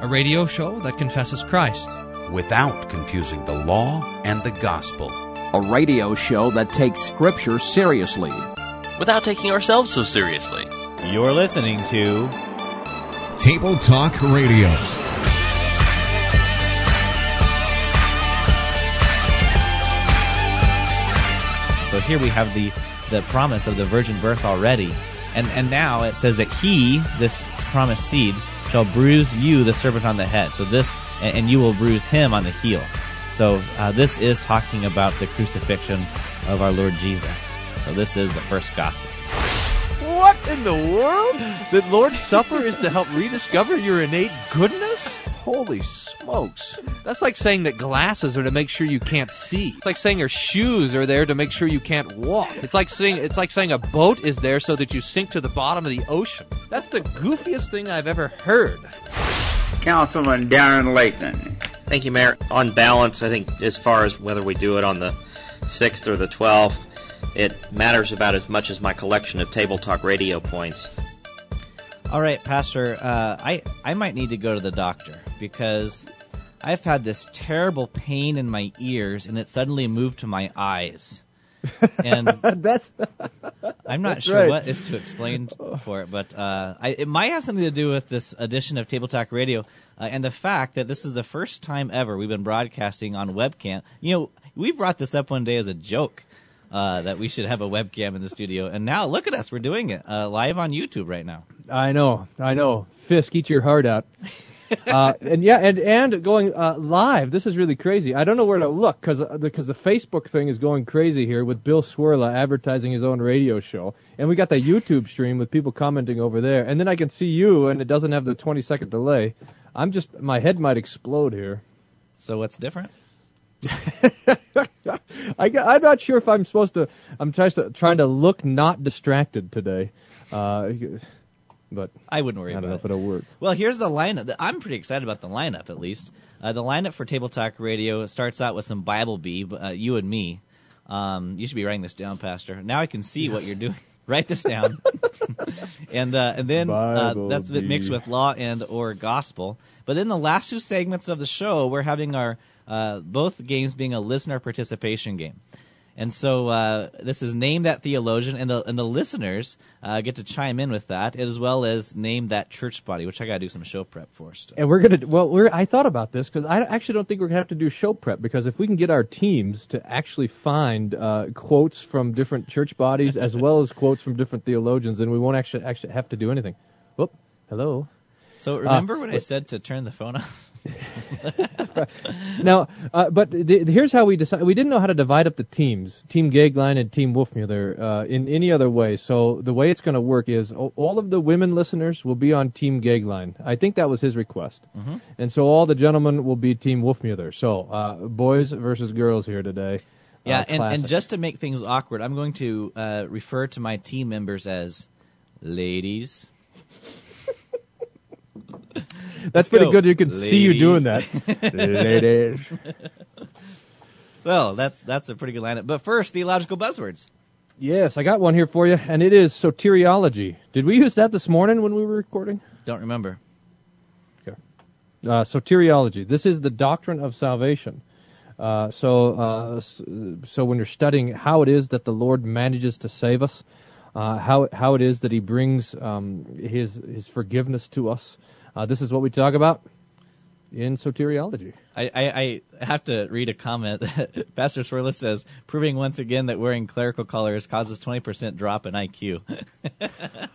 A radio show that confesses Christ without confusing the law and the gospel. A radio show that takes Scripture seriously without taking ourselves so seriously. You're listening to Table Talk Radio. So here we have the the promise of the virgin birth already. And and now it says that he, this promised seed, shall bruise you, the serpent, on the head. So this, and you will bruise him on the heel. So uh, this is talking about the crucifixion of our Lord Jesus. So this is the first gospel. What in the world? The Lord's Supper is to help rediscover your innate goodness? Holy smokes. That's like saying that glasses are to make sure you can't see. It's like saying your shoes are there to make sure you can't walk. It's like saying it's like saying a boat is there so that you sink to the bottom of the ocean. That's the goofiest thing I've ever heard. Councilman Darren Layton. Thank you, Mayor. On balance, I think as far as whether we do it on the 6th or the 12th, it matters about as much as my collection of Table Talk radio points. All right, Pastor, uh, I, I might need to go to the doctor because I've had this terrible pain in my ears and it suddenly moved to my eyes. And that's I'm not that's sure right. what is to explain for it, but uh, I, it might have something to do with this edition of Table Talk Radio uh, and the fact that this is the first time ever we've been broadcasting on webcam. You know, we brought this up one day as a joke. Uh, that we should have a webcam in the studio, and now look at us, we're doing it uh, live on YouTube right now. I know, I know. Fisk, eat your heart out. uh, and yeah, and and going uh, live. This is really crazy. I don't know where to look because because the Facebook thing is going crazy here with Bill Cwirla advertising his own radio show, and we got the YouTube stream with people commenting over there, and then I can see you, and it doesn't have the 20 second delay. I'm just my head might explode here. So what's different? I, am not sure if I'm supposed to. I'm trying to trying to look not distracted today, uh, but I wouldn't worry I don't about know it. if it'll work. Well, here's the lineup. I'm pretty excited about the lineup, at least. Uh, the lineup for Table Talk Radio starts out with some Bible Bee, uh, you and me. Um, you should be writing this down, Pastor. Now I can see what you're doing. Write this down. and uh, and then uh, that's a bit mixed with law and or gospel. But then the last two segments of the show, we're having our uh, both games being a listener participation game. And so uh, this is name that theologian, and the and the listeners uh, get to chime in with that, as well as name that church body, which I got to do some show prep for. Still. And we're gonna well, we're I thought about this because I actually don't think we're gonna have to do show prep because if we can get our teams to actually find uh, quotes from different church bodies as well as quotes from different theologians, then we won't actually actually have to do anything. Whoop, hello. So remember when I said to turn the phone off? now, uh, but the, the- here's how we decided. We didn't know how to divide up the teams, Team Gagline and Team Wolfmueller, uh, in any other way. So the way it's going to work is all, of the women listeners will be on Team Gagline. I think that was his request. And so all the gentlemen will be Team Wolfmueller. So uh, boys versus girls here today. Yeah, Uh, and, and just to make things awkward, I'm going to uh, refer to my team members as ladies. that's pretty go, good. You can see you doing that, ladies. ladies. So that's that's a pretty good lineup. But first, theological buzzwords. Yes, I got one here for you, and it is soteriology. Did we use that this morning when we were recording? Don't remember. uh, soteriology. This is the doctrine of salvation. Uh, so, uh, so when you're studying how it is that the Lord manages to save us, uh, how how it is that He brings um, His His forgiveness to us, uh, this is what we talk about in soteriology. I, I, I have to read a comment. that Pastor Cwirla's says, proving once again that wearing clerical colors causes 20% drop in IQ.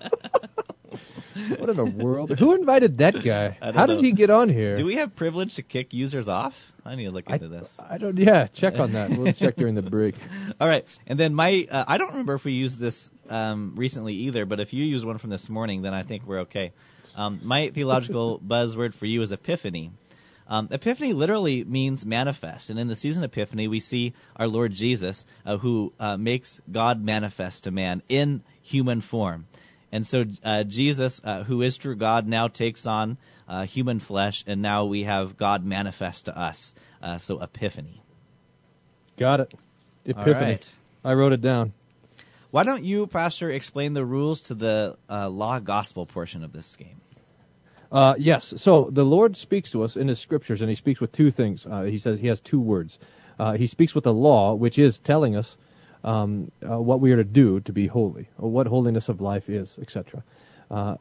What in the world? Who invited that guy? I How did he get on here? Do we have privilege to kick users off? I need to look into this. I don't. Yeah, check on that. We'll check during the break. All right, and then my uh, I don't remember if we used this um, recently either, but if you used one from this morning, then I think we're okay. Um, my theological buzzword for you is epiphany. Um, epiphany literally means manifest, and in the season Epiphany, we see our Lord Jesus, uh, who uh, makes God manifest to man in human form. And so uh, Jesus, uh, who is true God, now takes on uh, human flesh, and now we have God manifest to us. Uh, so epiphany. Got it. Epiphany. right. I wrote it down. Why don't you, Pastor, explain the rules to the uh, law gospel portion of this game? Uh, yes. So the Lord speaks to us in His scriptures, and He speaks with two things. Uh, he says He has two words. Uh, he speaks with the law, which is telling us um, uh, what we are to do to be holy, or what holiness of life is, etc. Uh,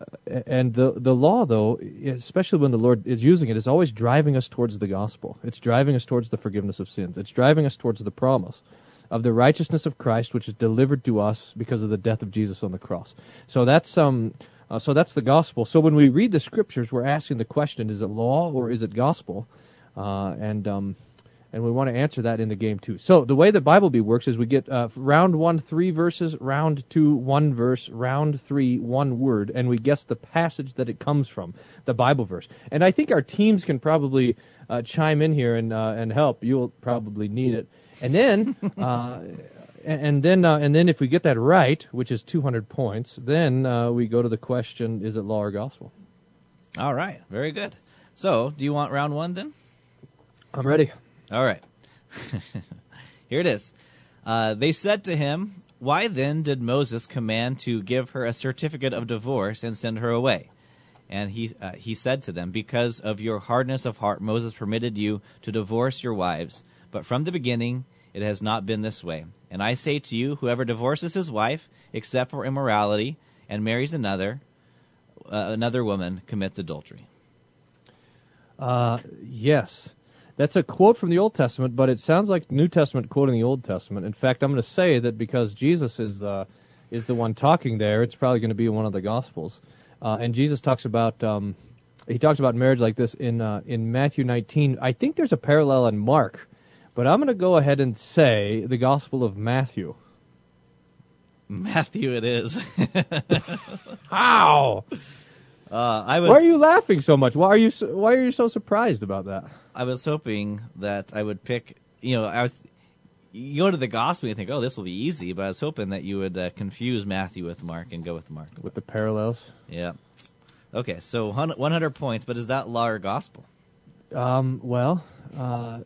and the the law, though, especially when the Lord is using it, is always driving us towards the gospel. It's driving us towards the forgiveness of sins. It's driving us towards the promise of the righteousness of Christ, which is delivered to us because of the death of Jesus on the cross. So that's um, uh, so that's the gospel. So when we read the scriptures, we're asking the question: Is it law or is it gospel? Uh, and um, and we want to answer that in the game too. So the way the Bible Bee works is we get uh, round one three verses, round two one verse, round three one word, and we guess the passage that it comes from, the Bible verse. And I think our teams can probably uh, chime in here and uh, and help. You'll probably need it. And then. And then, uh, and then, if we get that right, which is 200 points, then uh, we go to the question: Is it law or gospel? All right, very good. So, do you want round one then? I'm ready. All right. Here it is. Uh, they said to him, Why then did Moses command to give her a certificate of divorce and send her away? And he, uh, he said to them, Because of your hardness of heart, Moses permitted you to divorce your wives. But from the beginning, it has not been this way. And I say to you, whoever divorces his wife, except for immorality, and marries another, uh, another woman, commits adultery. Uh, yes. That's a quote from the Old Testament, but it sounds like New Testament quoting the Old Testament. In fact, I'm going to say that because Jesus is the is the one talking there, it's probably going to be one of the Gospels. Uh, and Jesus talks about um, he talks about marriage like this in uh, in Matthew 19. I think there's a parallel in Mark, but I'm going to go ahead and say the Gospel of Matthew. Matthew, it is. How? Uh, I was. Why are you laughing so much? Why are you so, Why are you so surprised about that? I was hoping that I would pick. You know, I was. You go to the gospel and you think, "Oh, this will be easy," but I was hoping that you would uh, confuse Matthew with Mark and go with Mark. With the parallels. Yeah. Okay, so 100 points, but is that law or gospel? Um, well, uh,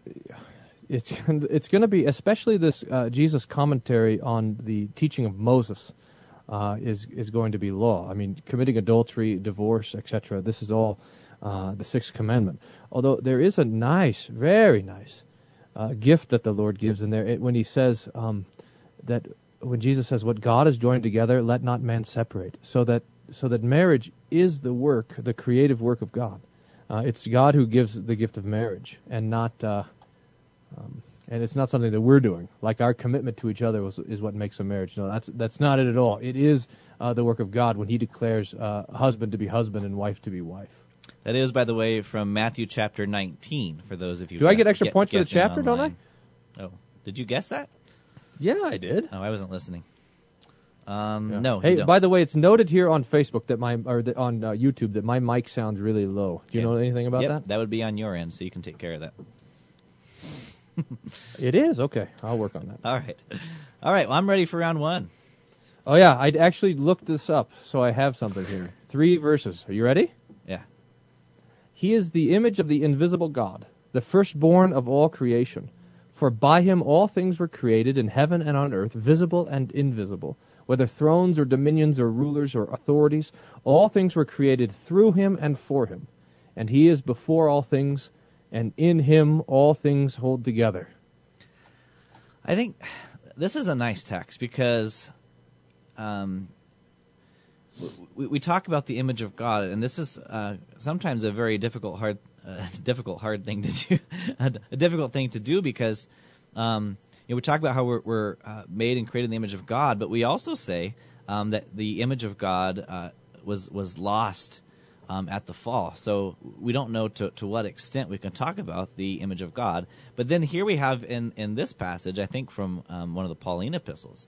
it's it's going to be especially this uh, Jesus commentary on the teaching of Moses uh, is is going to be law. I mean, committing adultery, divorce, etc. This is all uh, the sixth commandment. Although there is a nice, very nice uh, gift that the Lord gives in there it, when He says um, that when Jesus says, "What God has joined together, let not man separate," so that so that marriage is the work, the creative work of God. Uh, it's God who gives the gift of marriage, and not. Um, and it's not something that we're doing. Like our commitment to each other was, is what makes a marriage. No, that's that's not it at all. It is uh, the work of God when He declares uh, husband to be husband and wife to be wife. That is, by the way, from Matthew chapter 19. For those of you, do I get extra get, points for the chapter? Online. Don't I? Oh, did you guess that? Yeah, I did. Oh, I wasn't listening. Um, yeah. No. Hey, by the way, it's noted here on Facebook that my or the, on uh, YouTube that my mic sounds really low. Do you know anything about yep, that? That would be on your end, so you can take care of that. it is okay. I'll work on that. All right, all right. Well, I'm ready for round one. Oh yeah, I actually looked this up, so I have something here. Three verses. Are you ready? Yeah. He is the image of the invisible God, the firstborn of all creation. For by him all things were created in heaven and on earth, visible and invisible, whether thrones or dominions or rulers or authorities, all things were created through him and for him. And he is before all things, and in him all things hold together. I think this is a nice text because um, we, we, talk about the image of God, and this is uh, sometimes a very difficult, hard, uh, difficult, hard thing to do, a difficult thing to do because um, you know, we talk about how we're, we're uh, made and created in the image of God, but we also say um, that the image of God uh, was was lost um, at the fall. So we don't know to, to what extent we can talk about the image of God. But then here we have in, in this passage, I think from um, one of the Pauline epistles,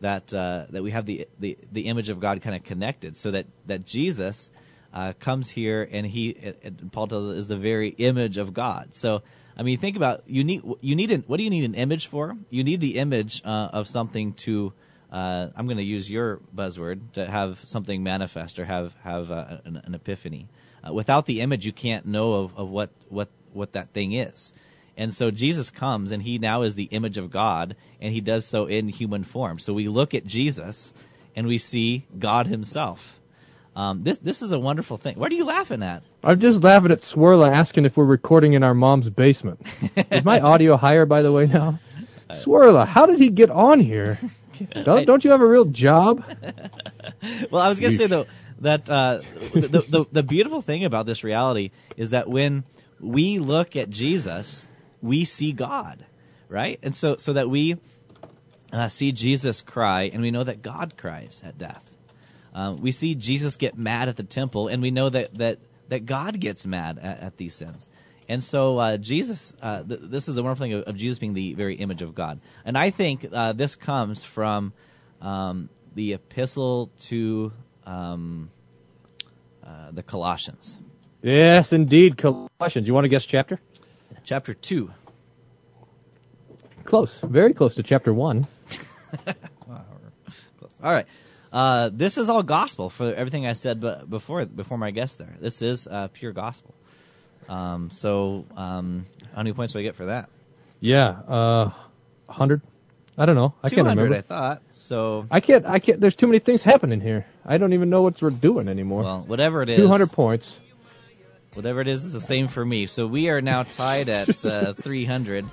that uh, that we have the, the the image of God kind of connected, so that that Jesus uh, comes here and he Paul tells us is the very image of God. So I mean, think about you need you need an, what do you need an image for? You need the image uh, of something to. Uh, I'm going to use your buzzword to have something manifest or have have uh, an, an, epiphany. Uh, without the image, you can't know of, of what what what that thing is. And so Jesus comes and he now is the image of God and he does so in human form. So we look at Jesus and we see God himself. Um, this this is a wonderful thing. What are you laughing at? I'm just laughing at Cwirla asking if we're recording in our mom's basement. Is my audio higher, by the way, now? Cwirla, how did he get on here? Don't, don't you have a real job? Well, I was gonna say though that uh, the, the the beautiful thing about this reality is that when we look at Jesus, we see God, right? And so so that we uh, see Jesus cry, and we know that God cries at death. Uh, we see Jesus get mad at the temple, and we know that that that God gets mad at, at these sins. And so uh, Jesus, uh, th- this is the wonderful thing of, of Jesus being the very image of God. And I think uh, this comes from um, the epistle to um, uh, the Colossians, Yes, indeed. Colossians. You want to guess chapter? chapter two. Close. Very close to chapter 1. All right. Uh, this is all gospel for everything I said before before my guest there. This is uh, pure gospel. Um, so, um, how many points do I get for that? Yeah, uh, 100? I don't know. I can't 200, remember. I thought. So, I can't, I can't, there's too many things happening here. I don't even know what we're doing anymore. well, whatever it is, 200 points. whatever it is, is the same for me. So we are now tied at uh, 300.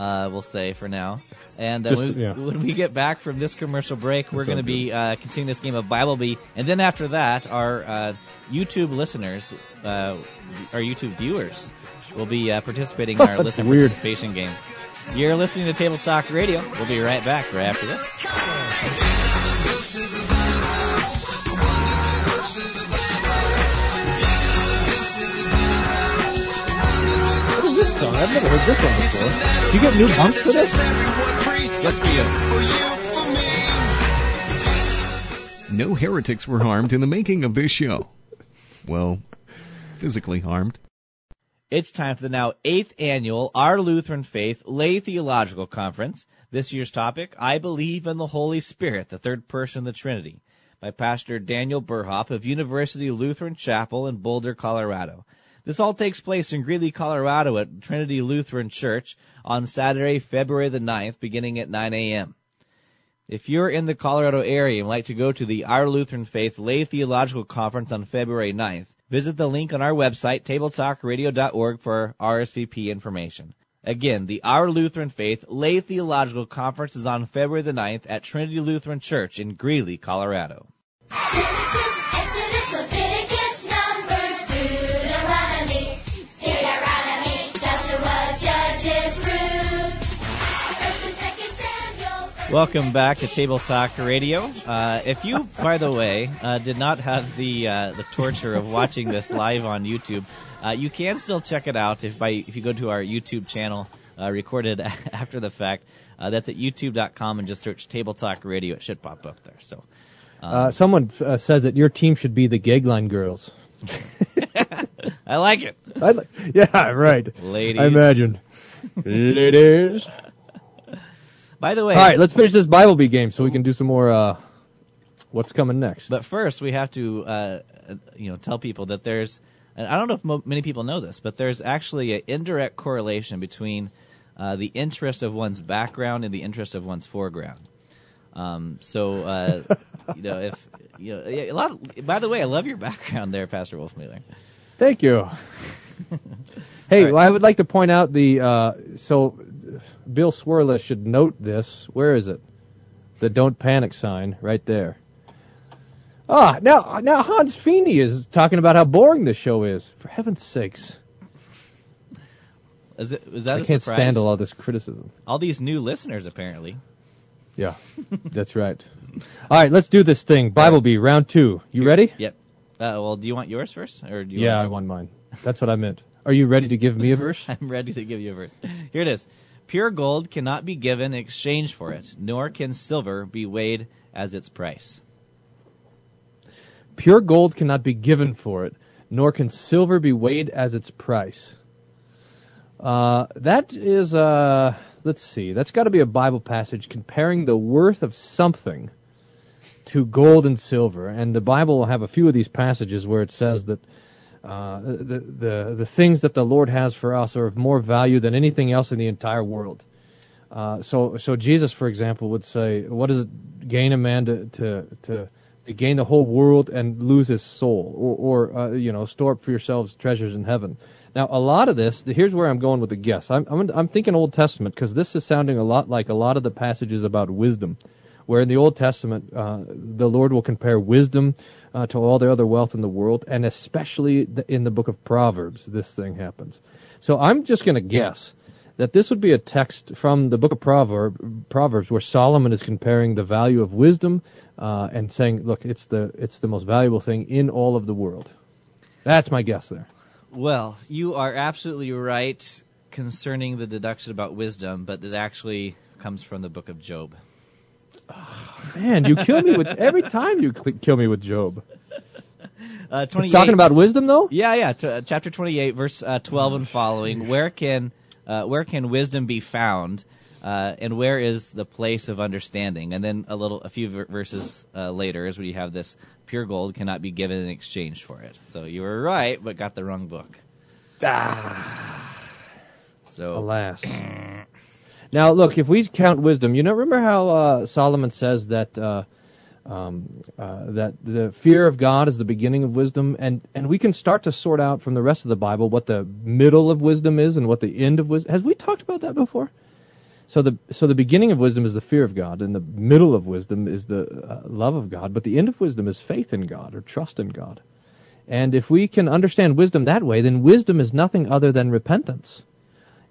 Uh, we'll say for now. And uh, Just- when, yeah. when we get back from this commercial break, we're going to be uh, continuing this game of Bible Bee, and then after that, our uh, YouTube listeners, uh, our YouTube viewers, will be uh, participating in our listener weird. participation game. You're listening to Table Talk Radio. We'll be right back right after this. Song? I've never heard this one before. You get new bumps for this? Yes, for you. No heretics were harmed in the making of this show. Well, physically harmed. It's time for the now eighth annual Our Lutheran Faith Lay Theological Conference. This year's topic, I Believe in the Holy Spirit, the third person of the Trinity, by Pastor Daniel Burhoff of University Lutheran Chapel in Boulder, Colorado. This all takes place in Greeley, Colorado at Trinity Lutheran Church on Saturday, February the 9th, beginning at 9 a.m. If you're in the Colorado area and would like to go to the Our Lutheran Faith Lay Theological Conference on February 9th, visit the link on our website, tabletalkradio.org for RSVP information. Again, the Our Lutheran Faith Lay Theological Conference is on February the 9th at Trinity Lutheran Church in Greeley, Colorado. Genesis, Welcome back to Table Talk Radio. Uh, if you, by the way, uh, did not have the uh, the torture of watching this live on YouTube, uh, you can still check it out if by if you go to our YouTube channel, uh, recorded after the fact. Uh, that's at YouTube.com and just search Table Talk Radio. It should pop up there. So, Uh, someone uh, says that your team should be the Gagline girls. I like it. I li- yeah, right. Ladies. I imagine. Ladies. By the way, All right, let's finish this Bible Bee game so we can do some more. Uh, what's coming next? But first, we have to, uh, you know, tell people that there's, and I don't know if mo- many people know this, but there's actually an indirect correlation between uh, the interest of one's background and the interest of one's foreground. Um, so, uh, you know, if you know, a lot. Of, by the way, I love your background there, Pastor Wolfmueller. Thank you. hey, well, I would like to point out the uh, so Bill Cwirla should note this. Where is it? The "Don't Panic" sign right there. Ah, now now Hans Fiene is talking about how boring this show is. For heaven's sakes, Is it? Is that I a can't surprise? stand all this criticism. All these new listeners, apparently. Yeah, that's right. All right, let's do this thing. Bible Bee, round two. You ready? Yep. Uh, well, do you want yours first, or do you? Yeah, I want mine. That's what I meant. Are you ready to give me a verse? I'm ready to give you a verse. Here it is. Pure gold cannot be given in exchange for it, nor can silver be weighed as its price. Pure gold cannot be given for it, nor can silver be weighed as its price. Uh, that is, uh, let's see, that's got to be a Bible passage comparing the worth of something to gold and silver. And the Bible will have a few of these passages where it says that uh, the, the, the things that the Lord has for us are of more value than anything else in the entire world. Uh, so, so Jesus, for example, would say, "What does it gain a man to, to, to to gain the whole world and lose his soul, or, or uh, you know, store up for yourselves treasures in heaven. Now, a lot of this, here's where I'm going with the guess. I'm, I'm, I'm thinking Old Testament because this is sounding a lot like a lot of the passages about wisdom, where in the Old Testament, uh, the Lord will compare wisdom uh, to all the other wealth in the world, and especially in the book of Proverbs, this thing happens. So I'm just going to guess that this would be a text from the book of Proverb, Proverbs where Solomon is comparing the value of wisdom uh, and saying, look, it's the it's the most valuable thing in all of the world. That's my guess there. Well, you are absolutely right concerning the deduction about wisdom, but it actually comes from the book of Job. Man, you kill me with every time you kill me with Job. Uh, It's talking about wisdom though. Yeah, yeah. T- uh, chapter twenty-eight, verse uh, twelve and following. Where can uh, where can wisdom be found, uh, and where is the place of understanding? And then a little, a few ver- verses uh, later, is where you have this: pure gold cannot be given in exchange for it. So you were right, but got the wrong book. Ah. So Alas. Now, look, if we count wisdom, you know, remember how uh, Solomon says that uh, um, uh, that the fear of God is the beginning of wisdom, and and we can start to sort out from the rest of the Bible what the middle of wisdom is and what the end of wisdom. Has we talked about that before? So the so the beginning of wisdom is the fear of God, and the middle of wisdom is the uh, love of God, but the end of wisdom is faith in God or trust in God. And if we can understand wisdom that way, then wisdom is nothing other than repentance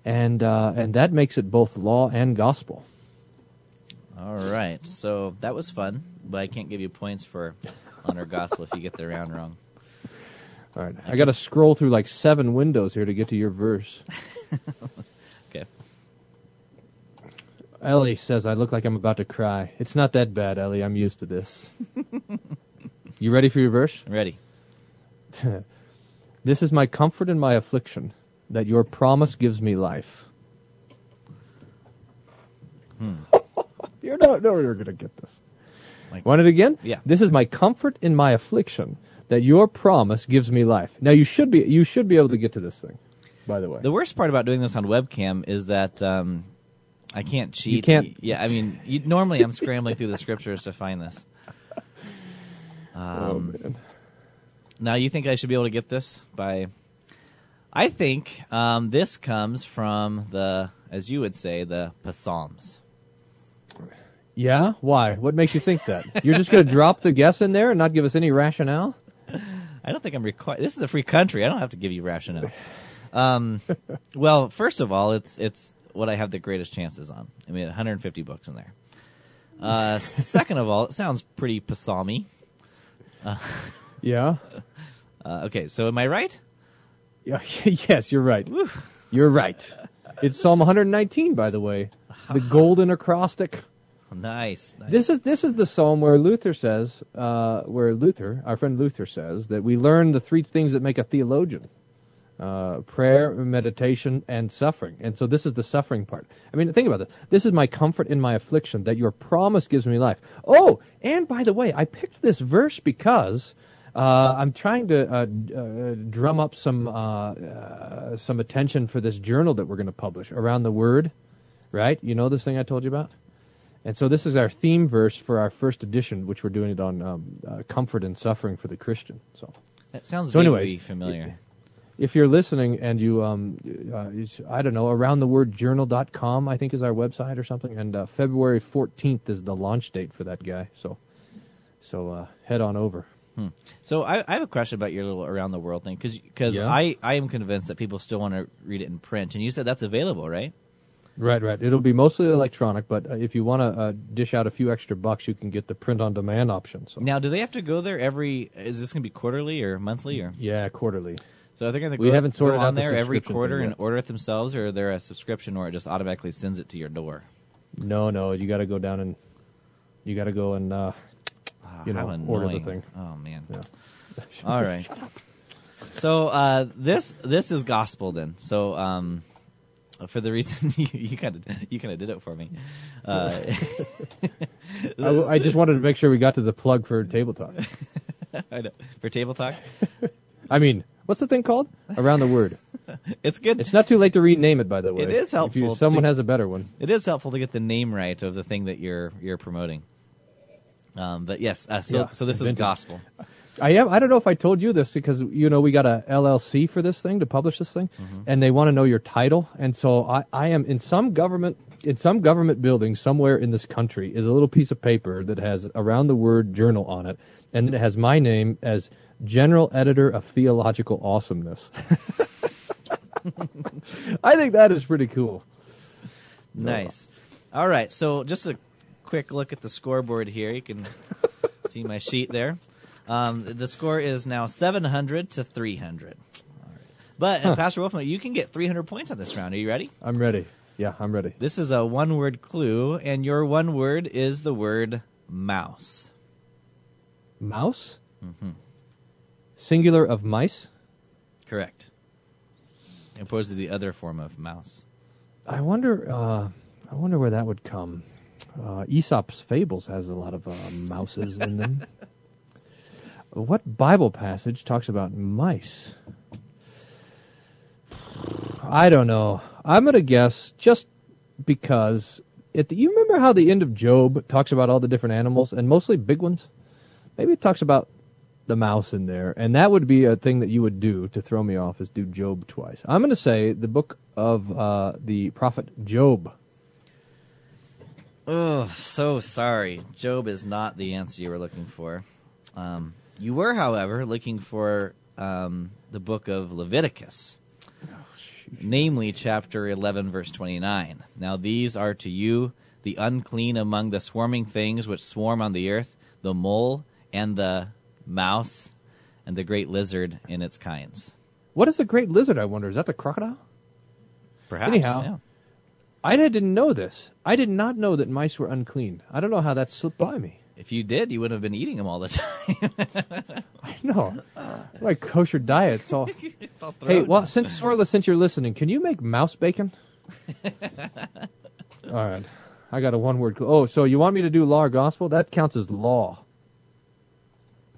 and uh, and that makes it both law and gospel. all right, so that was fun, but I can't give you points for honor gospel if you get the round wrong. All right, I got to scroll through like seven windows here to get to your verse. Okay. Ellie says I look like I'm about to cry. It's not that bad, Ellie. I'm used to this. you ready for your verse? Ready. This is my comfort in my affliction, that your promise gives me life. You're not, no, you're gonna get this. Like- Want it again? Yeah. This is my comfort in my affliction, that your promise gives me life. Now you should be, you should be able to get to this thing. By the way, The worst part about doing this on webcam is that um, I can't cheat. can't- Yeah, I mean, you, normally I'm scrambling through the scriptures to find this. oh Um, man. Now, you think I should be able to get this by? I think um, this comes from the, as you would say, the Psalms. Yeah? Why? What makes you think that? You're just going to drop the guess in there and not give us any rationale? I don't think I'm required. This is a free country. I don't have to give you rationale. Um, well, first of all, it's it's what I have the greatest chances on. I mean, 150 books in there. Uh, second of all, it sounds pretty psalmy. Yeah. Uh, okay, so am I right? Yeah. yes, you're right. You're right. It's Psalm 119, by the way, the golden acrostic. Nice. nice. This is this is the psalm where Luther says, uh, where Luther, our friend Luther says that we learn the three things that make a theologian: uh, prayer, meditation, and suffering. And so this is the suffering part. I mean, think about this. This is my comfort in my affliction, that your promise gives me life. Oh, and by the way, I picked this verse because. Uh, I'm trying to uh, uh, drum up some uh, uh, some attention for this journal that we're going to publish around the word, right? You know this thing I told you about. And so this is our theme verse for our first edition, which we're doing it on um, uh, comfort and suffering for the Christian. So that sounds so anyways, familiar. if you're listening and you, um, uh, I don't know, aroundthewordjournal.com, I think is our website or something, and uh, February 14th is the launch date for that guy. So, so uh, head on over. So I, I have a question about your little around the world thing because Yeah. I, I am convinced that people still want to read it in print, and you said that's available, right? Right, right. It'll be mostly electronic, but uh, if you want to uh, dish out a few extra bucks, you can get the print on demand option. So Now, do they have to go there every? Is this going to be quarterly or monthly or? yeah, quarterly. So they're going to We go, haven't sorted go out on the there every quarter and order it themselves, or they're a subscription where it just automatically sends it to your door. No, no, you got to go down and you got to go and uh, You know, annoying. order the thing. Oh man. Yeah. All right. So uh, this this is gospel then. So um, for the reason you, kind of you kind of did it for me. Uh, I, I just wanted to make sure we got to the plug for table talk. I know. for table talk, I mean, what's the thing called? Around the word. it's good. It's not too late to rename it, by the way. It is If helpful you, someone to- has a better one. It is helpful to get the name right of the thing that you're you're promoting. Um, but yes, uh, so Yeah, so this is gospel. I am. I don't know if I told you this because you know we got a LLC for this thing to publish this thing, and they want to know your title. And so I, I am in some government in some government building somewhere in this country is a little piece of paper that has around the word journal on it, and it has my name as General Editor of Theological Awesomeness. I think that is pretty cool. Nice. All right, so just a quick look at the scoreboard here. You can see my sheet there. Um, the score is now 700 to 300. All right. But uh, Pastor Wolfman, you can get 300 points on this round. Are you ready? I'm ready. Yeah, I'm ready. This is a one word clue, and your one word is the word mouse. Mouse. Singular of mice. Correct. Opposed to the other form of mouse. I wonder. Uh, I wonder where that would come. Uh, Aesop's Fables has a lot of uh, mouses in them. What Bible passage talks about mice? I don't know. I'm gonna guess just because. At the, you remember how the end of Job talks about all the different animals and mostly big ones? Maybe it talks about the mouse in there, and that would be a thing that you would do to throw me off is do Job twice. I'm going to say the book of uh, the prophet Job. Oh, so sorry. Job is not the answer you were looking for. Um, you were, however, looking for um, the book of Leviticus, namely chapter 11, verse 29. Now, these are to you the unclean among the swarming things which swarm on the earth, the mole and the mouse and the great lizard in its kinds. What is the great lizard? I wonder. Is that the crocodile? Perhaps. Anyhow. I didn't know this. I did not know that mice were unclean. I don't know how that slipped by me. If you did, you wouldn't have been eating them all the time. I know. My kosher diet. It's all. It's all Hey, well, since Sorla, since you're listening, can you make mouse bacon? All right, I got a one-word. Clue. Oh, so you want me to do law or gospel? That counts as law.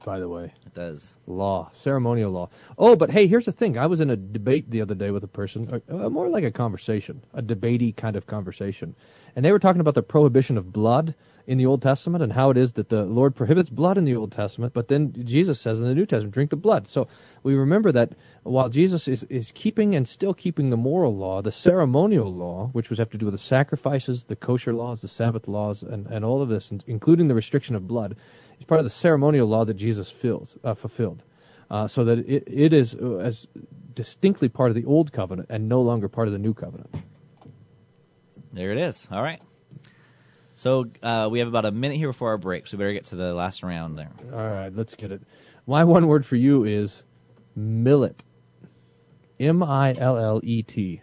By the way, it does. law, ceremonial law. Oh, but hey, here's the thing. I was in a debate the other day with a person, uh, uh, more like a conversation, a debatey kind of conversation, and they were talking about the prohibition of blood in the Old Testament and how it is that the Lord prohibits blood in the Old Testament, but then Jesus says in the New Testament, drink the blood. So we remember that while Jesus is, is keeping and still keeping the moral law, the ceremonial law, which was have to do with the sacrifices, the kosher laws, the Sabbath laws, and, and all of this, including the restriction of blood, is part of the ceremonial law that Jesus fills, uh, fulfilled. Uh, so that it, it is uh, as distinctly part of the old covenant and no longer part of the new covenant. There it is. All right. So uh, we have about a minute here before our break, so we better get to the last round there. All right, let's get it. My one word for you is millet. M I L L E T.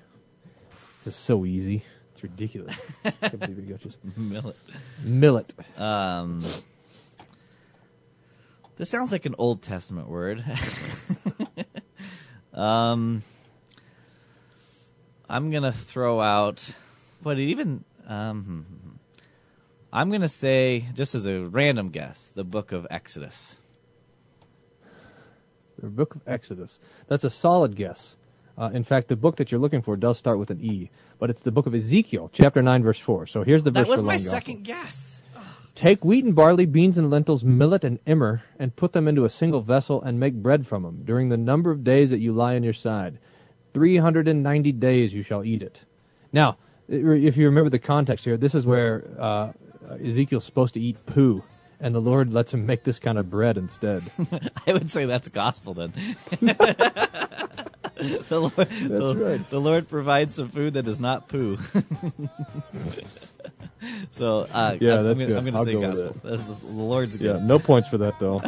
This is so easy. It's ridiculous. I can't believe you got this. Millet. Millet. Um, this sounds like an Old Testament word. um, I'm gonna throw out, but even um. I'm gonna say just as a random guess, the Book of Exodus. The book of Exodus. That's a solid guess. Uh, in fact, the book that you're looking for does start with an E, but it's the book of Ezekiel, chapter 9, verse 4. So here's the That verse That was my second guess. Take wheat and barley, beans and lentils, millet and emmer, and put them into a single vessel and make bread from them during the number of days that you lie on your side. 390 days you shall eat it. Now, if you remember the context here, this is where uh, Ezekiel's supposed to eat poo, and the Lord lets him make this kind of bread instead. I would say that's gospel then. the, Lord, the, right. the Lord provides some food that is not poo. so uh, Yeah, I'm, that's I'm gonna, good. I'm gonna I'll say go gospel. That's The Lord's yeah, no points for that, though.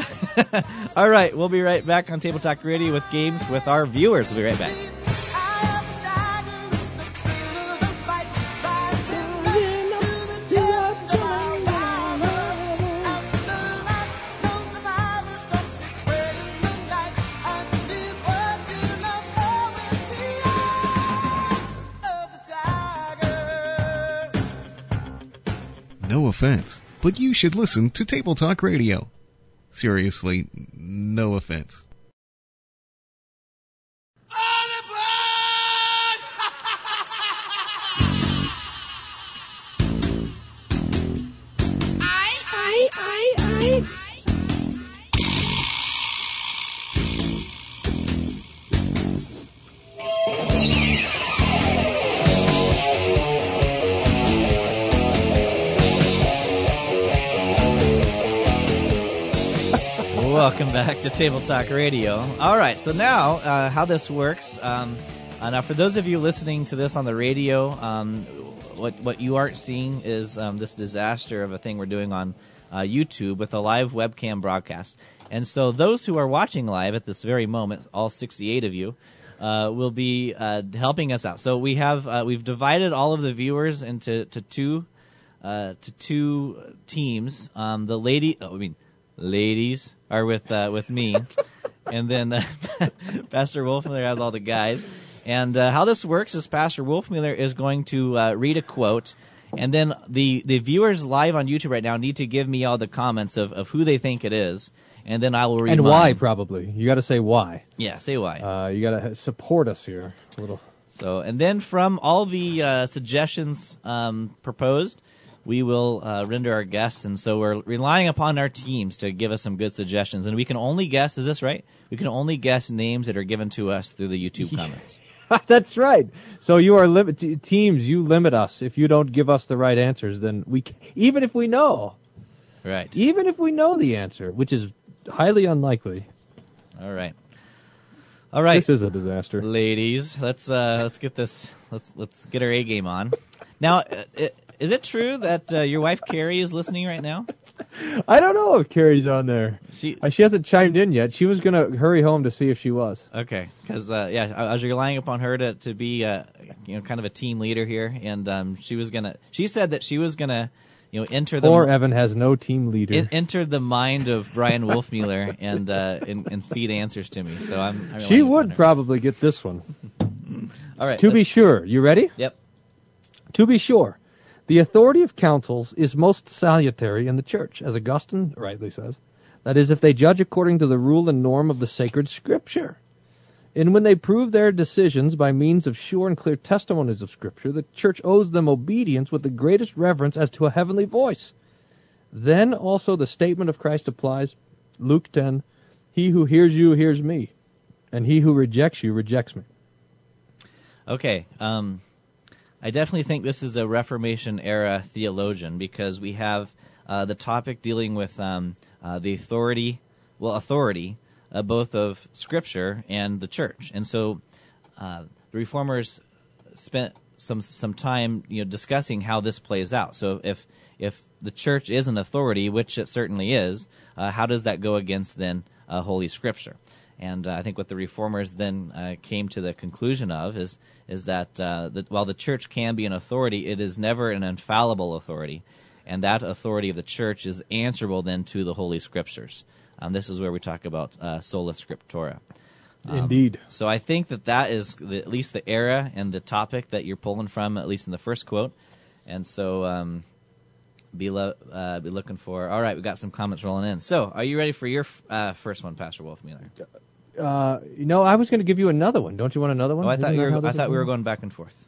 All right, we'll be right back on Table Talk Radio with games with our viewers. We'll be right back. No offense, but you should listen to Table Talk Radio. Seriously, no offense. Welcome back to Table Talk Radio. All right, so now uh, how this works. Um, uh, now, for those of you listening to this on the radio, um, what what you aren't seeing is um, this disaster of a thing we're doing on uh, YouTube with a live webcam broadcast. And so, those who are watching live at this very moment, all 68 of you, uh, will be uh, helping us out. So we have uh, we've divided all of the viewers into to two uh, to two teams. Um, the lady, oh, I mean, ladies are with uh, with me, and then uh, Pastor Wolfmueller has all the guys. And uh, how this works is Pastor Wolfmueller is going to uh, read a quote, and then the the viewers live on YouTube right now need to give me all the comments of, of who they think it is, and then I will read And mine. why, probably. You got to say why. Yeah, say why. Uh, you got to support us here a little. So, and then from all the uh, suggestions um, proposed, we will uh, render our guests. And so we're relying upon our teams to give us some good suggestions. And we can only guess, is this right? We can only guess names that are given to us through the YouTube comments. That's right. So you are limit teams. You limit us. If you don't give us the right answers, then we, c- even if we know, Right. even if we know the answer, which is highly unlikely, All right. All right. this is a disaster. ladies let's uh let's get this let's let's get our a game on now uh, is it true that uh, your wife carrie is listening right now I don't know if Carrie's on there. she Uh, She hasn't chimed in yet. She was gonna hurry home to see if she was. okay because uh yeah I, I was relying upon her to to be uh you know kind of a team leader here and um she was gonna she said that she was gonna you know enter the Or Evan has no team leader. en- enter the mind of Brian Wolfmueller and uh and, and feed answers to me. So I'm. I'm she would probably get this one. All right. To be sure, you ready? Yep. To be sure, the authority of councils is most salutary in the church, as Augustine rightly says. That is, if they judge according to the rule and norm of the sacred scripture. And when they prove their decisions by means of sure and clear testimonies of scripture, the church owes them obedience with the greatest reverence as to a heavenly voice. Then also the statement of Christ applies. Luke 10, He who hears you hears me, and he who rejects you rejects me. Okay. Um, I definitely think this is a Reformation era theologian because we have uh, the topic dealing with um, uh, the authority, well, authority, uh, both of Scripture and the church, and so uh, the reformers spent some some time, you know, discussing how this plays out. So if if the church is an authority, which it certainly is, uh, how does that go against then uh, Holy Scripture? And uh, I think what the reformers then uh, came to the conclusion of is is that, uh, that while the church can be an authority, it is never an infallible authority, and that authority of the church is answerable then to the Holy Scriptures. Um, this is where we talk about uh, sola scriptura. Indeed. So I think that that is the, at least the era and the topic that you're pulling from, at least in the first quote. And so um, be lo- uh, be looking for. All right, we got some comments rolling in. So are you ready for your f- uh, first one, Pastor Wolf Wolfmueller? Uh, you know, I was going to give you another one. Don't you want another one? Oh, I thought we were. I thought we were going? back and forth.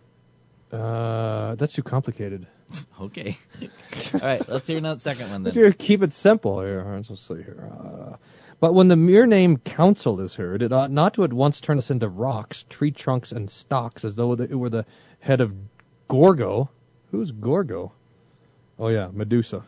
Uh, that's too complicated. Okay. All right, let's hear another second one then. here, keep it simple here. Let's see here. Uh, but when the mere name council is heard, it ought not to at once turn us into rocks, tree trunks, and stalks, as though it were the head of Gorgo. Who's Gorgo? Oh yeah, Medusa.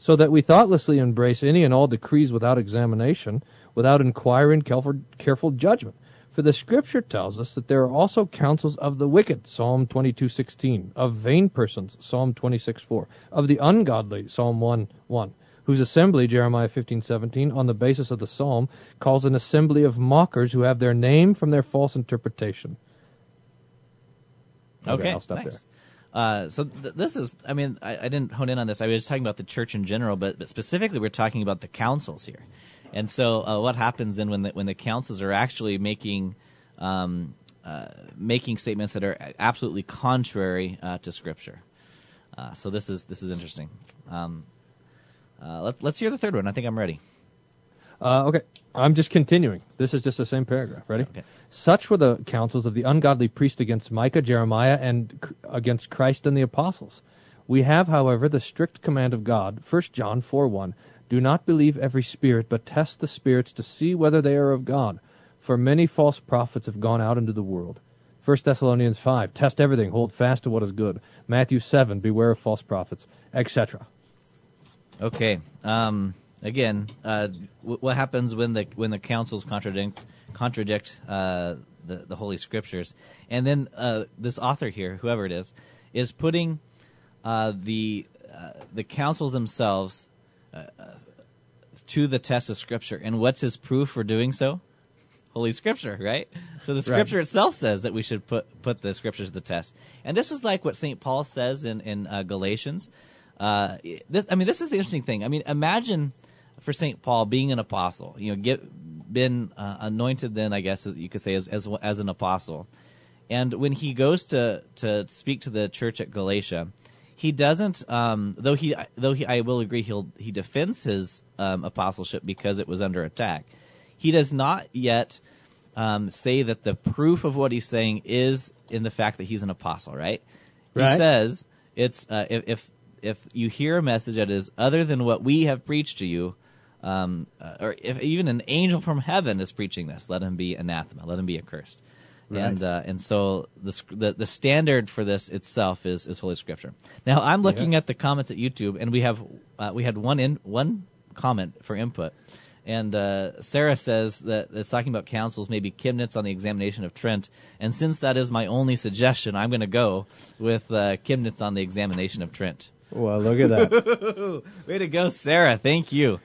So that we thoughtlessly embrace any and all decrees without examination, without inquiring, careful, careful judgment. For the Scripture tells us that there are also counsels of the wicked, Psalm 22:16, of vain persons, Psalm 26:4, of the ungodly, Psalm 1:1, whose assembly, Jeremiah 15:17, on the basis of the psalm, calls an assembly of mockers who have their name from their false interpretation. Okay, I'll stop nice. Uh, so th- this is, I mean, I, I didn't hone in on this. I was talking about the church in general, but, but specifically we're talking about the councils here. And so, uh, what happens then when the when the councils are actually making um, uh, making statements that are absolutely contrary uh, to Scripture? Uh, so this is this is interesting. Um, uh, let, let's hear the third one. I think I'm ready. Uh, okay, I'm just continuing. This is just the same paragraph. Ready? Okay. Such were the counsels of the ungodly priest against Micah, Jeremiah, and c- against Christ and the apostles. We have, however, the strict command of God, 1 John 4 1. Do not believe every spirit, but test the spirits to see whether they are of God. For many false prophets have gone out into the world. 1 Thessalonians 5, Test everything, hold fast to what is good. Matthew 7, Beware of false prophets, etc. Okay. Um, again, uh, w- what happens when the when the councils contradict contradict uh, the the holy scriptures, and then uh, this author here, whoever it is, is putting uh, the uh, the councils themselves uh, uh, to the test of scripture, and what's his proof for doing so? Holy Scripture, right? So the Scripture itself says that we should put put the Scriptures to the test, and this is like what Saint Paul says in in uh, Galatians. Uh, th- I mean, this is the interesting thing. I mean, imagine for Saint Paul being an apostle, you know, get been uh, anointed. Then I guess as you could say as, as as an apostle, and when he goes to to speak to the church at Galatia, he doesn't. Um, though he though he I will agree he'll he defends his um, apostleship because it was under attack. He does not yet um, say that the proof of what he's saying is in the fact that he's an apostle. Right? He says it's uh, if, if if you hear a message that is other than what we have preached to you, um, uh, or if even an angel from heaven is preaching this, let him be anathema, let him be accursed. And uh, and so the, the the standard for this itself is is Holy Scripture. Now I'm looking at the comments at YouTube, and we have uh, we had one in one comment for input, and uh, Sarah says that it's talking about councils, maybe Chemnitz on the examination of Trent, and since that is my only suggestion, I'm going to go with uh, Chemnitz on the examination of Trent. Well, look at that. Way to go, Sarah! Thank you.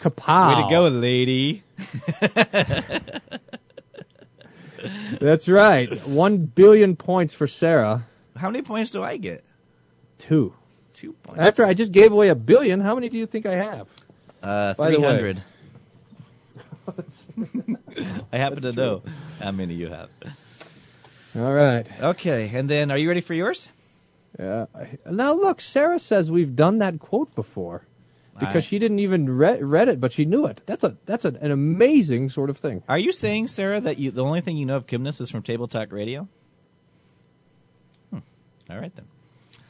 Kapow. Way to go, lady. That's right. One billion points for Sarah. How many points do I get? Two. Two points. After I just gave away a billion, how many do you think I have? Uh, three hundred. I happen to know how many you have. All right. Okay, and then are you ready for yours? Uh, now look, Sarah says we've done that quote before because I- she didn't even re- read it, but she knew it. That's a that's a, an amazing sort of thing. Are you saying, Sarah, that you the only thing you know of Chemnitz is from Table Talk Radio? Hmm. All right then.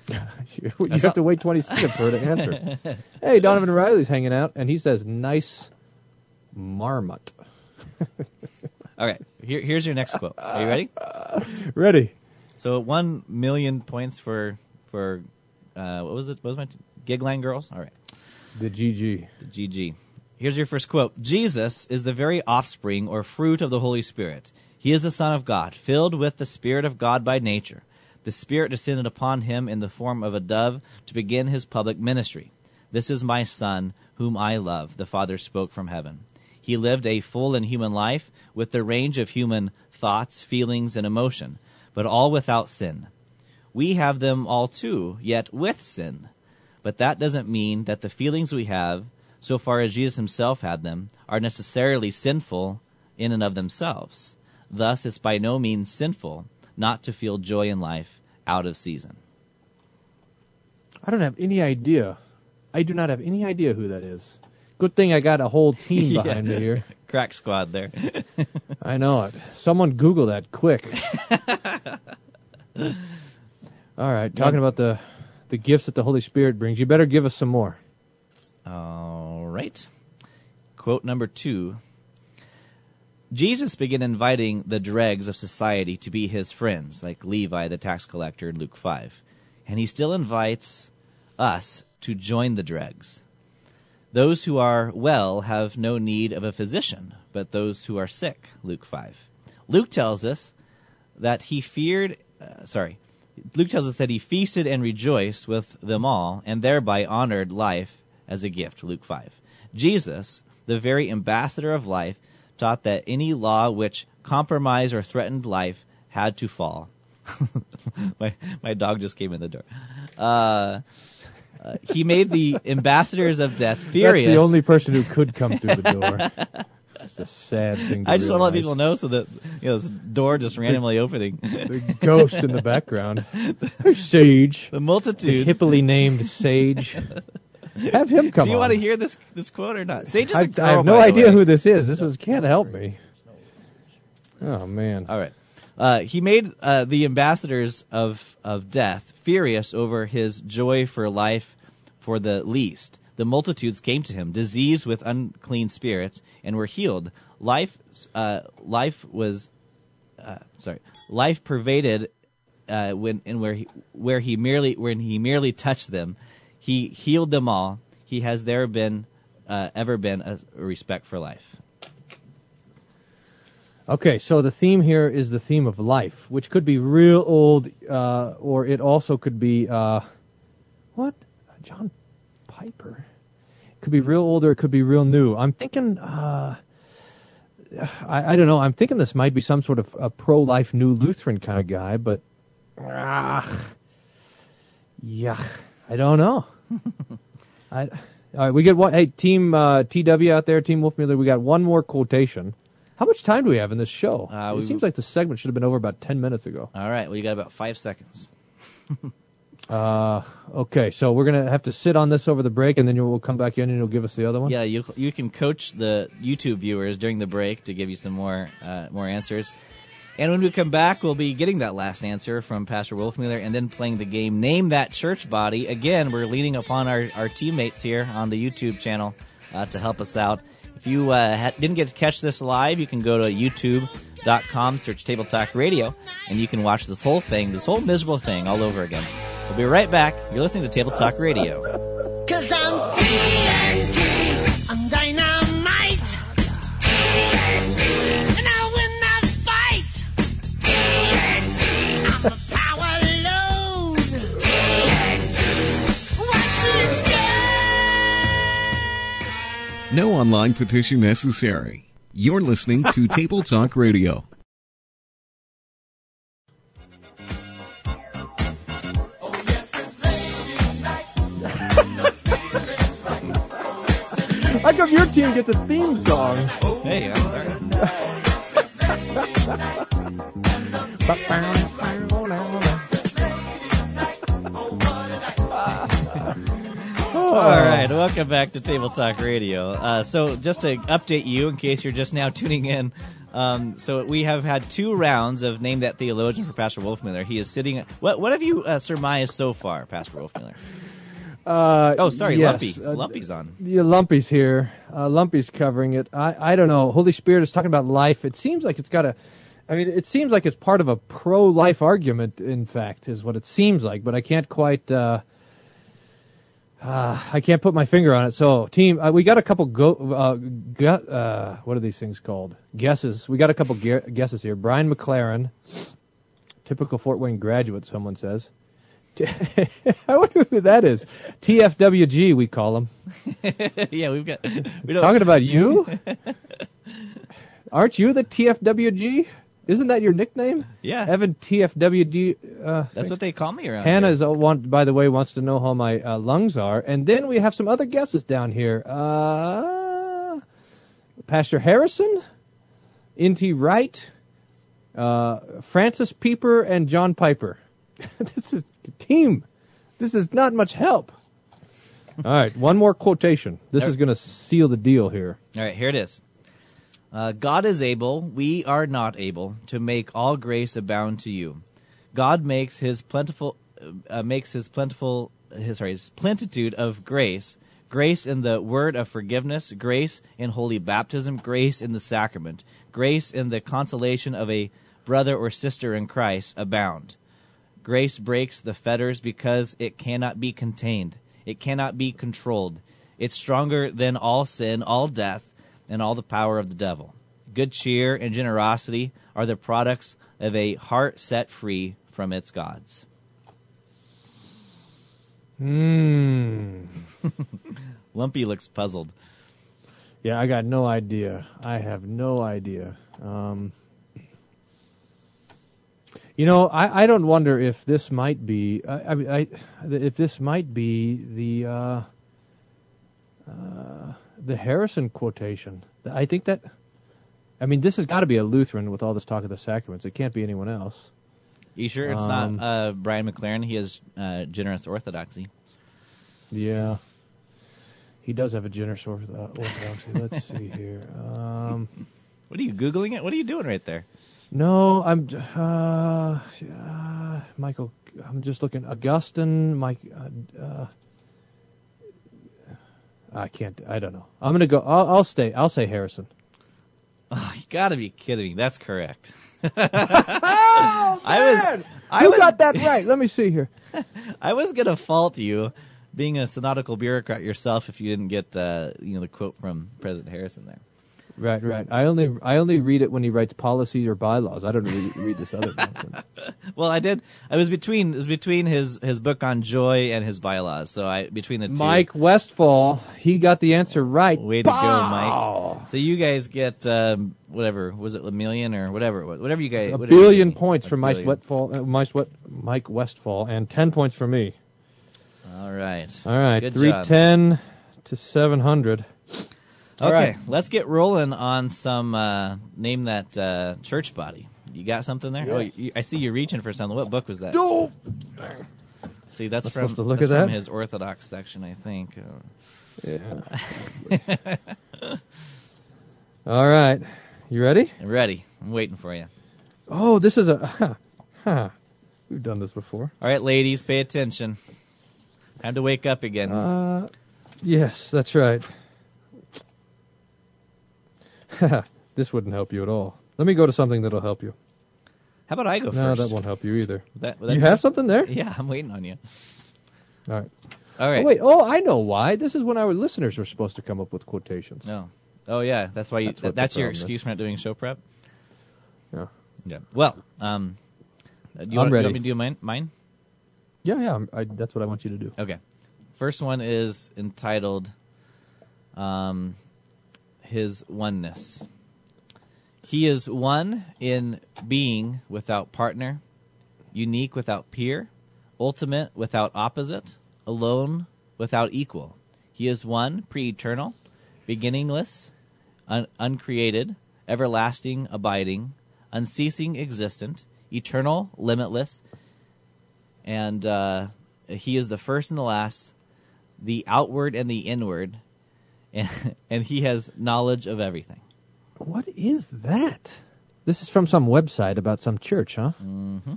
you you have to wait 20 seconds for her to answer. hey, Donovan Riley's hanging out, and he says, "Nice marmot." All right. Here, here's your next quote. Are you ready? Ready? So one million points for for uh, what was it? What was my t- Gigline girls? All right. The GG. The GG. Here's your first quote. Jesus is the very offspring or fruit of the Holy Spirit. He is the Son of God, filled with the Spirit of God by nature. The Spirit descended upon him in the form of a dove to begin his public ministry. This is my Son, whom I love, the Father spoke from heaven. He lived a full and human life with the range of human thoughts, feelings, and emotion, but all without sin. We have them all too, yet with sin. But that doesn't mean that the feelings we have, so far as Jesus himself had them, are necessarily sinful in and of themselves. Thus, it's by no means sinful not to feel joy in life out of season. I don't have any idea. I do not have any idea who that is. Good thing I got a whole team Yeah. behind me here. Crack squad there. I know it. Someone Google that quick. All right, talking about the the gifts that the Holy Spirit brings. You better give us some more. All right. Quote number two. Jesus began inviting the dregs of society to be his friends, like Levi the tax collector in Luke 5. And he still invites us to join the dregs. Those who are well have no need of a physician, but those who are sick, Luke 5. Luke tells us that he feared, uh, sorry, Luke tells us that he feasted and rejoiced with them all, and thereby honored life as a gift, Luke 5. Jesus, the very ambassador of life, taught that any law which compromised or threatened life had to fall. my, my dog just came in the door. Uh, uh, he made the ambassadors of death furious. That's the only person who could come through the door. It's a sad thing. To I just want to let people know so that you know this door just randomly opening. The ghost in the background. Sage. The The multitudes. hippily named Sage. Have him come Do you on. want to hear this this quote or not? Sage is a I, girl, I have no idea way. who this is. This is can't help me. Oh man. All right. Uh, he made uh, the ambassadors of, of death furious over his joy for life for the least. The multitudes came to him, diseased with unclean spirits, and were healed. Life, uh, life was, uh, sorry, life pervaded uh, when and where he, where he merely when he merely touched them, he healed them all. he has there been uh, ever been a respect for life. Okay, so the theme here is the theme of life, which could be real old, uh, or it also could be uh, what? John Piper. It could be real old or it could be real new. I'm thinking. Uh, I, I don't know. I'm thinking this might be some sort of a pro-life New Lutheran kind of guy, but ah, yeah, I don't know. I, all right, we get one. Hey, team uh, TW out there, Team Wolfmueller, we got one more quotation. How much time do we have in this show? Uh, it we- seems like the segment should have been over about ten minutes ago. All right, well, you got about five seconds. Uh, okay, so we're gonna have to sit on this over the break, and then we'll come back in and you'll give us the other one. Yeah, you you can coach the YouTube viewers during the break to give you some more uh, more answers. And when we come back, we'll be getting that last answer from Pastor Wolfmueller and then playing the game Name That Church Body. Again, we're leaning upon our, our teammates here on the YouTube channel uh, to help us out. If you uh, didn't get to catch this live, you can go to youtube.com, search Table Talk Radio, and you can watch this whole thing, this whole miserable thing all over again. We'll be right back. You're listening to Table Talk Radio. No online petition necessary. You're listening to Table Talk Radio. How come your team gets a theme song? Hey, I'm sorry. All right, welcome back to Table Talk Radio. Uh, so, just to update you, in case you're just now tuning in, um, so we have had two rounds of name that theologian for Pastor Wolfmueller. He is sitting. What what have you uh, surmised so far, Pastor Wolfmueller? Uh, Oh, sorry, yes, Lumpy. uh, Lumpy's on. Yeah, Lumpy's here. Uh, Lumpy's covering it. I, I don't know. Holy Spirit is talking about life. It seems like it's got a. I mean, it seems like it's part of a pro-life argument. In fact, is what it seems like. But I can't quite. Uh, I can't put my finger on it. So, team, uh, we got a couple go. Uh, gu- uh, what are these things called? Guesses. We got a couple gue- guesses here. Brian McLaren, typical Fort Wayne graduate. Someone says. I wonder who that is. TFWG, we call him. yeah, we've got. We don't, Talking about you? Aren't you the TFWG? Isn't that your nickname? Yeah. Evan TFWD. Uh, That's what they call me around. Hannah here. is uh, want, by the way, wants to know how my uh, lungs are, and then we have some other guesses down here. Uh, Pastor Harrison, N.T. Wright, uh, Francis Pieper, and John Piper. this is team. This is not much help. All right, one more quotation. This is going to seal the deal here. All right, here it is. Uh, God is able, we are not able, to make all grace abound to you. God makes his plentiful, uh, makes his plentiful, his sorry, his plentitude of grace, grace in the word of forgiveness, grace in holy baptism, grace in the sacrament, grace in the consolation of a brother or sister in Christ abound. Grace breaks the fetters because it cannot be contained. It cannot be controlled. It's stronger than all sin, all death, and all the power of the devil. Good cheer and generosity are the products of a heart set free from its gods. Hmm. Lumpy looks puzzled. Yeah, I got no idea. I have no idea. Um, you know, I, I don't wonder if this might be. I, I, I if this might be the uh, uh, the Harrison quotation. I think that. I mean, this has got to be a Lutheran with all this talk of the sacraments. It can't be anyone else. You sure it's Um, not uh, Brian McLaren? He has uh, generous orthodoxy. Yeah. He does have a generous uh, orthodoxy. Let's see here. Um, What are you googling it? What are you doing right there? No, I'm uh, uh, Michael. I'm just looking. Augustine, Mike. I can't. I don't know. I'm gonna go. I'll, I'll stay. I'll say Harrison. Oh, you gotta be kidding me. That's correct. Oh, I was, I you was, got that right. Let me see here. I was gonna fault you being a synodical bureaucrat yourself if you didn't get uh, you know the quote from President Harrison there. Right, right. I only I only read it when he writes policies or bylaws. I don't read, read this other nonsense. Well, I did. I was between it was between his his book on joy and his bylaws. So I between the two. Mike Westfall, he got the answer right. Way to go, Mike. So you guys get um, whatever was it a million or whatever it was whatever you guys A billion points for Mike. Westfall, uh, Mike, Mike Westfall, and ten points for me. All right. All right, Good three job. ten to seven hundred. All Okay, right. let's get rolling on some uh, name that uh, church body. You got something there? Oh, Yes. you, I see you reaching for something. What book was that? Oh, See, that's I'm from supposed to look that's at from that? his Orthodox section, I think. Yeah. All right, you ready? I'm ready. I'm waiting for you. Oh, this is a. Huh. We've done this before. All right, ladies, pay attention. Time to wake up again. Uh, yes, that's right. this wouldn't help you at all. Let me go to something that'll help you. How about I go no, first? that won't help you either. That- that- you have something there? Yeah, I'm waiting on you. All right. All right. Oh, wait. Oh, I know why. This is when our listeners were supposed to come up with quotations. No. Oh yeah, that's why you. That's that's your problem is. excuse for not doing show prep. Yeah. Yeah. Well, um, uh, do you want, ready. you want me to do mine? Mine. Yeah, yeah. I, that's what I want you to do. Okay. First one is entitled um, His Oneness. He is one in being without partner, unique without peer, ultimate without opposite, alone without equal. He is one, pre eternal, beginningless, un- uncreated, everlasting, abiding, unceasing, existent, eternal, limitless, and uh, he is the first and the last, the outward and the inward, and, and he has knowledge of everything. What is that? This is from some website about some church, huh? Mm-hmm.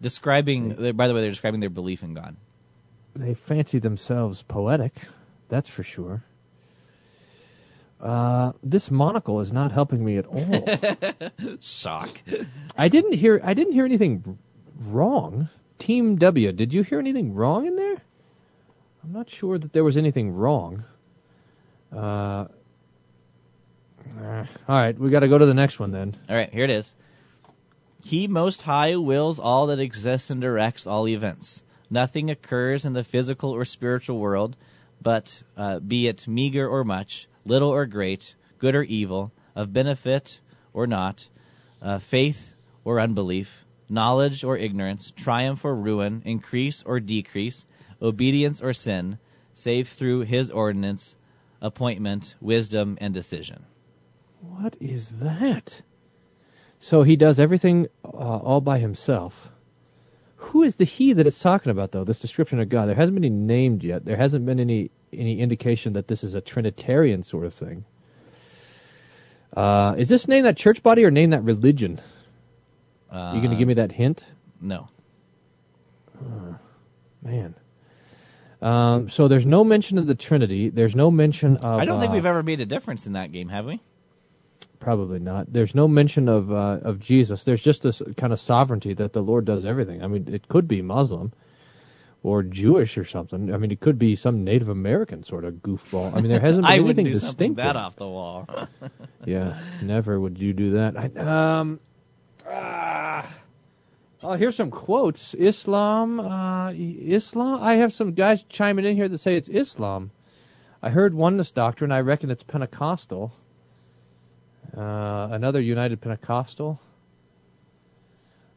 Describing, by the way, they're describing their belief in God. They fancy themselves poetic, that's for sure. Uh, this monocle is not helping me at all. Shock. I didn't hear. I didn't hear anything wrong. Team W, did you hear anything wrong in there? I'm not sure that there was anything wrong. Uh, all right, we got to go to the next one then. All right, here it is. He most high wills all that exists and directs all events. Nothing occurs in the physical or spiritual world, but uh, be it meager or much, little or great, good or evil, of benefit or not, uh, faith or unbelief, knowledge or ignorance, triumph or ruin, increase or decrease, obedience or sin, save through his ordinance, appointment, wisdom, and decision. What is that? So he does everything uh, all by himself. Who is the he that it's talking about, though? This description of God. There hasn't been any named yet. There hasn't been any any indication that this is a Trinitarian sort of thing. Uh, is this name that church body or name that religion? Uh, you going to give me that hint? No. Man. Um, so there's no mention of the Trinity. There's no mention of. I don't think uh, we've ever made a difference in that game, have we? Probably not. There's no mention of uh, of Jesus. There's just this kind of sovereignty that the Lord does everything. I mean, it could be Muslim or Jewish or something. I mean, it could be some Native American sort of goofball. I mean, there hasn't been I anything wouldn't do distinctive. that off the wall. Yeah, never would you do that. I, um, ah, oh, here's some quotes. Islam, uh, Islam. I have some guys chiming in here that say it's Islam. I heard oneness doctrine. I reckon it's Pentecostal. Uh, another United Pentecostal.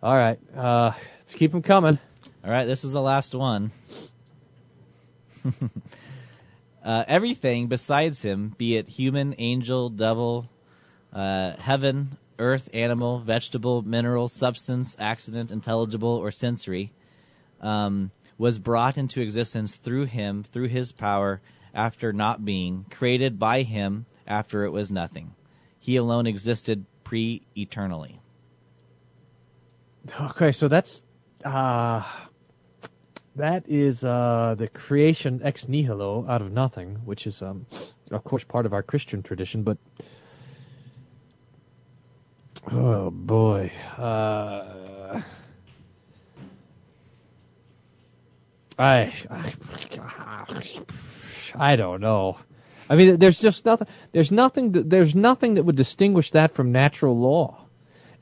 All right, uh, let's keep them coming. All right, this is the last one. uh, everything besides him, be it human, angel, devil, uh, heaven, earth, animal, vegetable, mineral, substance, accident, intelligible, or sensory, um, was brought into existence through him, through his power, after not being, created by him after it was nothing. He alone existed pre eternally. Okay, so that's uh, that is uh, the creation ex nihilo out of nothing, which is um, of course part of our Christian tradition. But oh boy, uh, I, I I don't know. I mean, there's just nothing. There's nothing. That, there's nothing that would distinguish that from natural law.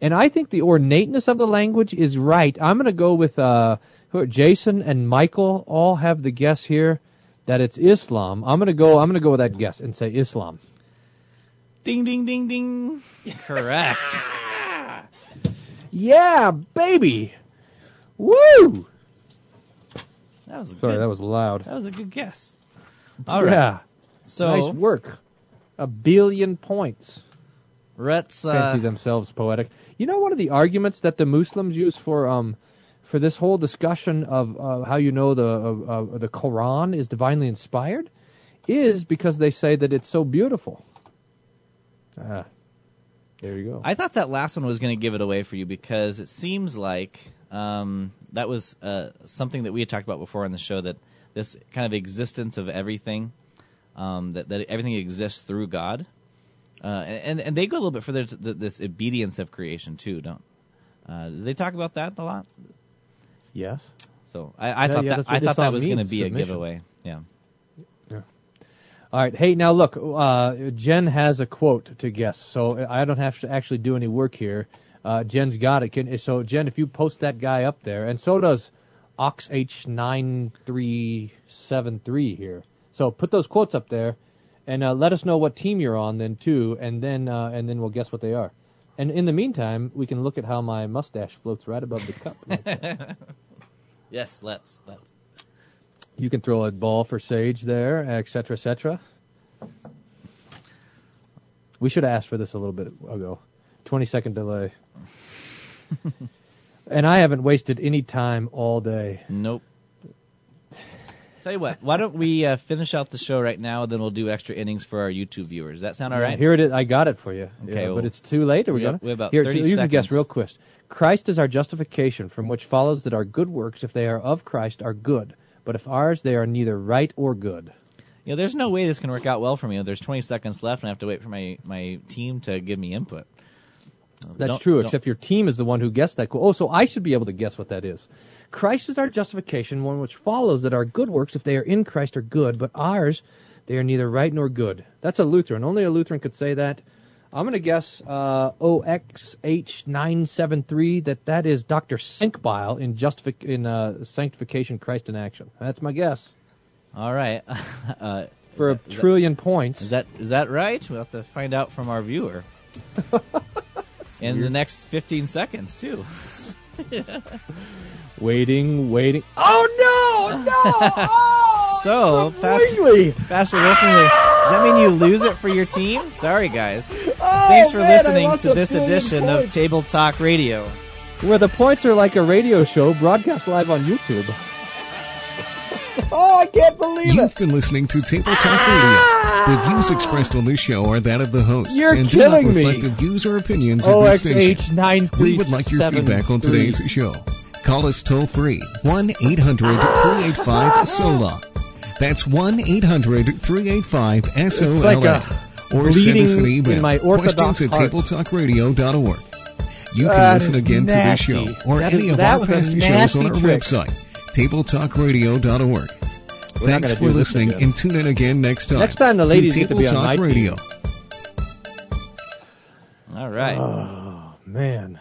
And I think the ornateness of the language is right. I'm going to go with uh, Jason and Michael. All have the guess here that it's Islam. I'm going to go. I'm going to go with that guess and say Islam. Ding, ding, ding, ding. Correct. Yeah, baby. Woo! That was a Sorry, good, that was loud. that was a good guess. All right. Yeah. So nice work. A billion points. let's fancy uh, themselves poetic. You know, one of the arguments that the Muslims use for um for this whole discussion of uh, how you know the uh, uh, the Quran is divinely inspired is because they say that it's so beautiful. Ah, there you go. I thought that last one was going to give it away for you because it seems like um, that was uh, something that we had talked about before on the show that this kind of existence of everything, um, that, that everything exists through God. Uh, and, and they go a little bit further to this obedience of creation too, don't uh, they talk about that a lot? yes. So I, I Yeah, thought yeah, that I thought that was going to be a giveaway. Yeah. All right. Hey, now look. Uh, Jen has a quote to guess, so I don't have to actually do any work here. Uh, Jen's got it. Can, so Jen, if you post that guy up there, and so does OxH9373 here. So put those quotes up there, and uh, let us know what team you're on then too, and then uh, and then we'll guess what they are. And in the meantime, we can look at how my mustache floats right above the cup. like. Yes. Let's let's. You can throw a ball for Sage there, et cetera, et cetera. We should have asked for this a little bit ago. 20 second delay. and I haven't wasted any time all day. Nope. Tell you what, why don't we uh, finish out the show right now, and then we'll do extra innings for our YouTube viewers. Does that sound all right? Here it is. I got it for you. Okay, Yeah, well, but it's too late. Are we we gonna? we have about Here, 30 you can guess real quick. Christ is our justification, from which follows that our good works, if they are of Christ, are good. But if ours, they are neither right or good. You know, there's no way this can work out well for me. There's 20 seconds left, and I have to wait for my, my team to give me input. Uh, That's Don't- true, don't- except your team is the one who guessed that. Oh, so I should be able to guess what that is. Christ is our justification, one which follows that our good works, if they are in Christ, are good, but ours, they are neither right nor good. That's a Lutheran. Only a Lutheran could say that. I'm going to guess uh, OXH973 that that is Dr. Senkbeil in, justific- in uh, Sanctification Christ in Action. That's my guess. All right. uh, For a that- is trillion points. Is that is that right? We'll have to find out from our viewer. In the next 15 seconds, too. waiting, waiting. Oh, no! No! Oh, So, Pastor! Pastor Wilson, does that mean you lose it for your team? Sorry, guys. Oh, Thanks for man, listening to this billion edition of. Table Talk Radio. Where the points are like a radio show broadcast live on YouTube. oh, I can't believe You've been listening to Table Talk ah! Radio. The views expressed on this show are that of the hosts You're and do not kidding me. reflect the views or opinions of this station. OXH9373. We would like your feedback on today's show. Call us toll free 1 800 385 SOLA. That's 1 800 385 SOLA. like a or send us an email. in my Orthodox Questions at heart. tabletalkradio.org. You can listen again nasty. to this show or That any is- of our past shows on our trick. website, tabletalkradio.org. We're Thanks for listening and tune in again next time. Next time the ladies get to be on Talk my team. Radio. All right. Oh, man.